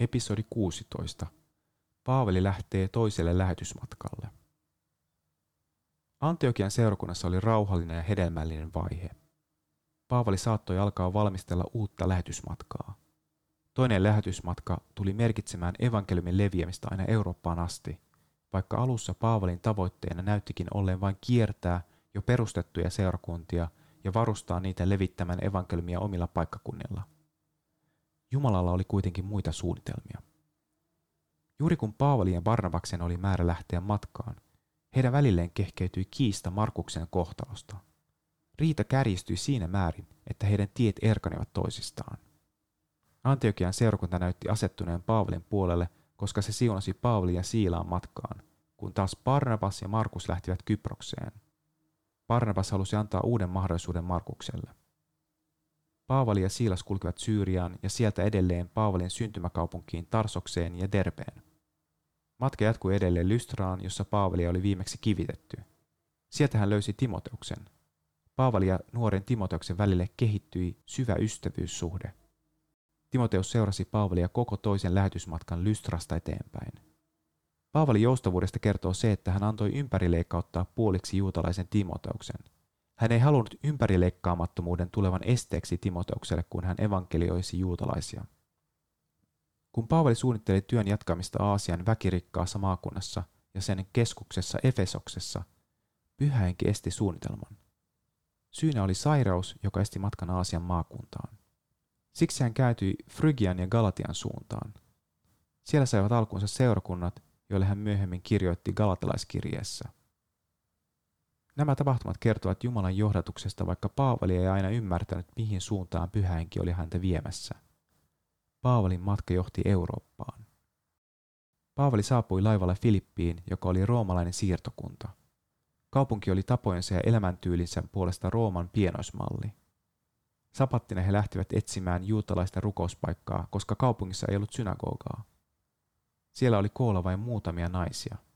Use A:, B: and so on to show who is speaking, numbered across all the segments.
A: Episodi 16. Paavali lähtee toiselle lähetysmatkalle. Antiokian seurakunnassa oli rauhallinen ja hedelmällinen vaihe. Paavali saattoi alkaa valmistella uutta lähetysmatkaa. Toinen lähetysmatka tuli merkitsemään evankeliumin leviämistä aina Eurooppaan asti, vaikka alussa Paavalin tavoitteena näyttikin olleen vain kiertää jo perustettuja seurakuntia ja varustaa niitä levittämään evankeliumia omilla paikkakunnilla. Jumalalla oli kuitenkin muita suunnitelmia. Juuri kun Paavali ja Barnabaksen oli määrä lähteä matkaan, heidän välilleen kehkeytyi kiista Markuksen kohtalosta. Riita kärjistyi siinä määrin, että heidän tiet erkanivat toisistaan. Antiokian seurakunta näytti asettuneen Paavalin puolelle, koska se siunasi Paavalin ja Siilaan matkaan, kun taas Barnabas ja Markus lähtivät Kyprokseen. Barnabas halusi antaa uuden mahdollisuuden Markukselle. Paavali ja Siilas kulkivat Syyriaan ja sieltä edelleen Paavalin syntymäkaupunkiin Tarsokseen ja Derbeen. Matka jatkui edelleen Lystraan, jossa Paavalia oli viimeksi kivitetty. Sieltä hän löysi Timoteuksen. Paavali ja nuoren Timoteuksen välille kehittyi syvä ystävyyssuhde. Timoteus seurasi Paavalia koko toisen lähetysmatkan Lystrasta eteenpäin. Paavali joustavuudesta kertoo se, että hän antoi ympärileikkauttaa puoliksi juutalaisen Timoteuksen – hän ei halunnut ympärileikkaamattomuuden tulevan esteeksi Timoteukselle, kun hän evankelioisi juutalaisia. Kun Paavali suunnitteli työn jatkamista Aasian väkirikkaassa maakunnassa ja sen keskuksessa Efesoksessa, pyhähenki esti suunnitelman. Syynä oli sairaus, joka esti matkan Aasian maakuntaan. Siksi hän kääntyi Phrygian ja Galatian suuntaan. Siellä saivat alkunsa seurakunnat, joille hän myöhemmin kirjoitti galatalaiskirjeessä – Nämä tapahtumat kertovat Jumalan johdatuksesta, vaikka Paavali ei aina ymmärtänyt, mihin suuntaan pyhähenki oli häntä viemässä. Paavalin matka johti Eurooppaan. Paavali saapui laivalla Filippiin, joka oli roomalainen siirtokunta. Kaupunki oli tapojensa ja elämäntyylinsä puolesta Rooman pienoismalli. Sapattina he lähtivät etsimään juutalaista rukouspaikkaa, koska kaupungissa ei ollut synagogaa. Siellä oli koolla vain muutamia naisia –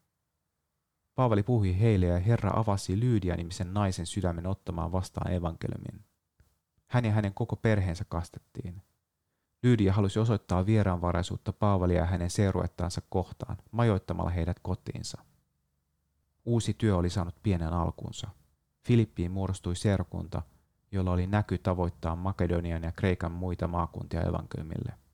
A: Paavali puhui heille ja Herra avasi Lyydia-nimisen naisen sydämen ottamaan vastaan evankeliumin. Hän ja hänen koko perheensä kastettiin. Lyydia halusi osoittaa vieraanvaraisuutta Paavalia ja hänen seuruettaansa kohtaan, majoittamalla heidät kotiinsa. Uusi työ oli saanut pienen alkunsa. Filippiin muodostui seurakunta, jolla oli näky tavoittaa Makedonian ja Kreikan muita maakuntia evankeliumille.